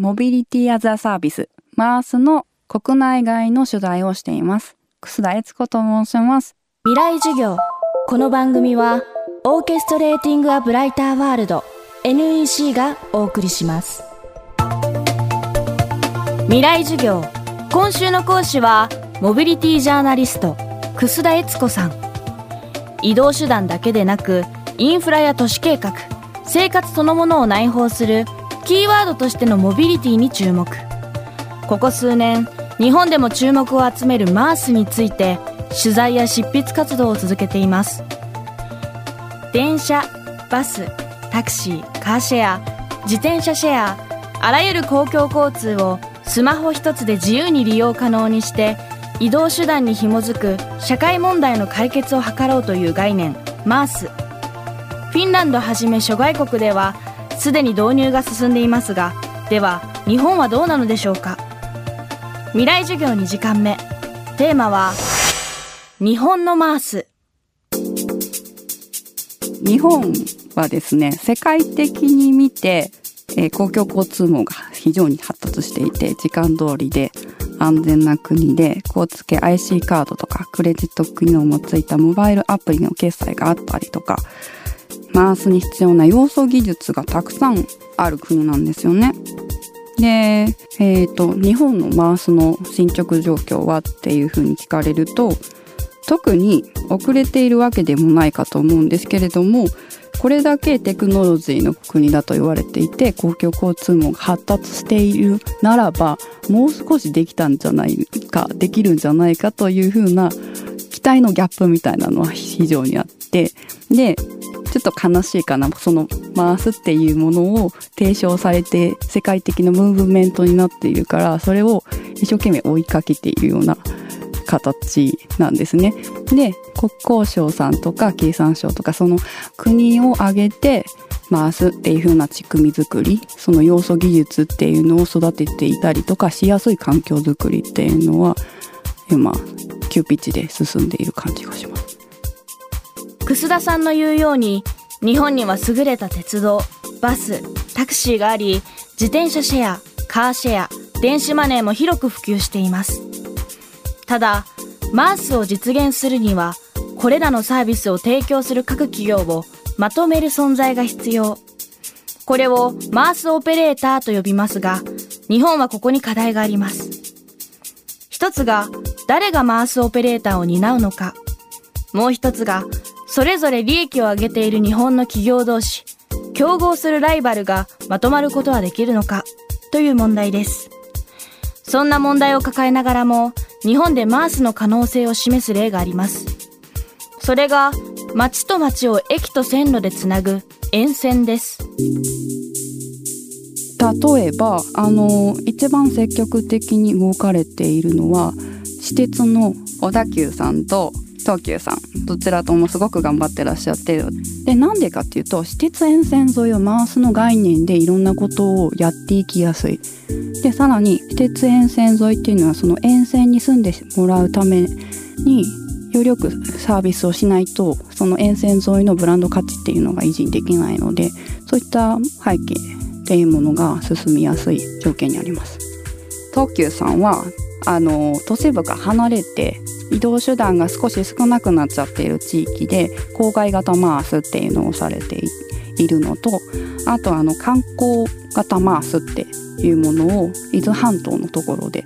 モビリティアザサービス、マースの国内外の取材をしています。楠田悦子と申します。未来授業。この番組は、オーケストレーティング・ア・ブライター・ワールド NEC がお送りします。未来授業。今週の講師は、モビリティジャーナリスト、楠田悦子さん。移動手段だけでなく、インフラや都市計画、生活そのものを内包するキーワードとしてのモビリティに注目。ここ数年、日本でも注目を集めるマースについて取材や執筆活動を続けています電車バスタクシーカーシェア自転車シェアあらゆる公共交通をスマホ一つで自由に利用可能にして移動手段に紐づく社会問題の解決を図ろうという概念マースフィンランドはじめ諸外国ではすでに導入が進んでいますがでは日本はどうなのでしょうか？未来授業2時間目。テーマは日本のマース。日本はですね世界的に見て、えー、公共交通網が非常に発達していて時間通りで安全な国で交通系 IC カードとかクレジット機能もついたモバイルアプリの決済があったりとかマースに必要な要素技術がたくさんある国なんですよね。で、えーと、日本のマースの進捗状況はっていうふうに聞かれると特に遅れているわけでもないかと思うんですけれどもこれだけテクノロジーの国だと言われていて公共交通網が発達しているならばもう少しできたんじゃないかできるんじゃないかというふうな期待のギャップみたいなのは非常にあってでちょっと悲しいかなその回すっていうものを提唱されて世界的なムーブメントになっているからそれを一生懸命追いかけているような形なんですね。で国交省さんとか経産省とかその国を挙げて回すっていう風な仕組み作りその要素技術っていうのを育てていたりとかしやすい環境づくりっていうのは今急ピッチで進んでいる感じがします。田さんの言うように日本には優れた鉄道バスタクシーがあり自転車シェアカーシェア電子マネーも広く普及しています。ただマースを実現するにはこれらのサービスを提供する各企業をまとめる存在が必要。これをマースオペレーターと呼びますが日本はここに課題があります。一つが誰がマースオペレーターを担うのか。もう一つがそれぞれ利益を上げている日本の企業同士、競合するライバルがまとまることはできるのかという問題です。そんな問題を抱えながらも、日本でマースの可能性を示す例があります。それが、街と街を駅と線路でつなぐ沿線です。例えば、あの、一番積極的に動かれているのは、私鉄の小田急さんと東急さんどちらともすごく頑張ってらっしゃってでなんでかっていうと私鉄沿線沿いを回すの概念でいろんなことをやっていきやすい。でさらに私鉄沿線沿いっていうのはその沿線に住んでもらうためによりよくサービスをしないとその沿線沿いのブランド価値っていうのが維持できないのでそういった背景っていうものが進みやすい条件にあります。東急さんはあの都市部が離れて移動手段が少し少なくなっちゃっている地域で郊外型マースっていうのをされているのとあとあの観光型マースっていうものを伊豆半島のところで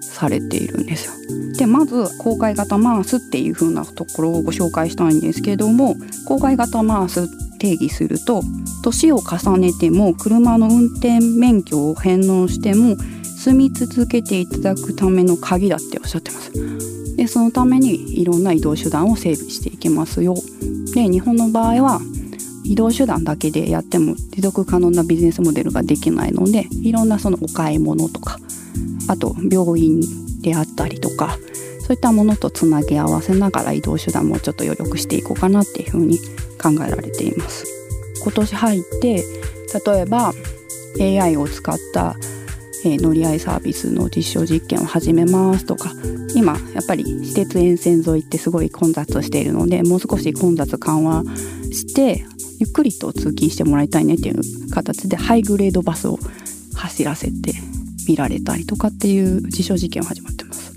されているんですよ。でまず郊外型マースっていう風なところをご紹介したいんですけども郊外型マース定義すると年を重ねても車の運転免許を返納しても住み続けていただくための鍵だっておっしゃってます。でそのためにいろんな移動手段を整備していきますよで日本の場合は移動手段だけでやっても持続可能なビジネスモデルができないのでいろんなそのお買い物とかあと病院であったりとかそういったものとつなぎ合わせながら移動手段もちょっと余力していこうかなっていうふうに考えられています。今年入って例えば AI を使ったえー、乗り合いサービスの実証実験を始めますとか今やっぱり私鉄沿線沿いってすごい混雑しているのでもう少し混雑緩和してゆっくりと通勤してもらいたいねっていう形でハイグレードバスを走らせて見られたりとかっていう実証実験が始まってます。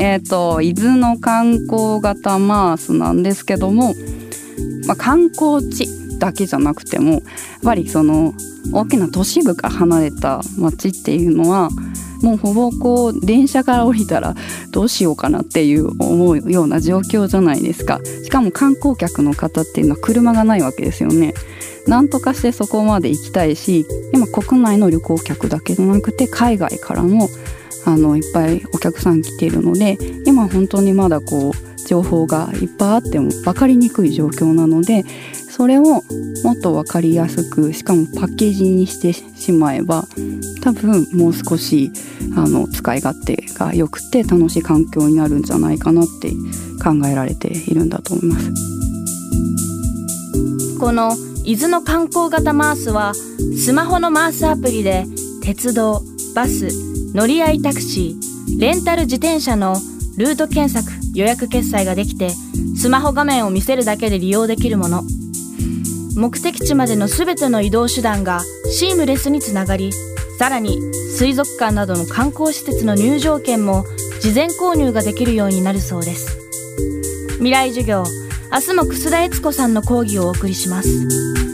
えっ、ー、と伊豆の観光型マースなんですけども、まあ、観光地だけじゃなくてもやっぱりその大きな都市部から離れた町っていうのはもうほぼこう電車から降りたらどうしようかなっていう思うような状況じゃないですか。しかも観光客の方っていうのは車がないわけですよね。なんとかしてそこまで行きたいし今国内の旅行客だけじゃなくて海外からもあのいっぱいお客さん来ているので今本当にまだこう情報がいっぱいあっても分かりにくい状況なのでそれをもっと分かりやすくしかもパッケージにしてしまえば多分もう少しあの使い勝手が良くて楽しい環境になるんじゃないかなって考えられているんだと思います。この伊豆の観光型マースはスマホのマースアプリで鉄道バス乗り合いタクシーレンタル自転車のルート検索予約決済ができてスマホ画面を見せるだけで利用できるもの。目的地までの全ての移動手段がシームレスにつながりさらに水族館などの観光施設の入場券も事前購入ができるようになるそうです。未来授業明日も楠田悦子さんの講義をお送りします。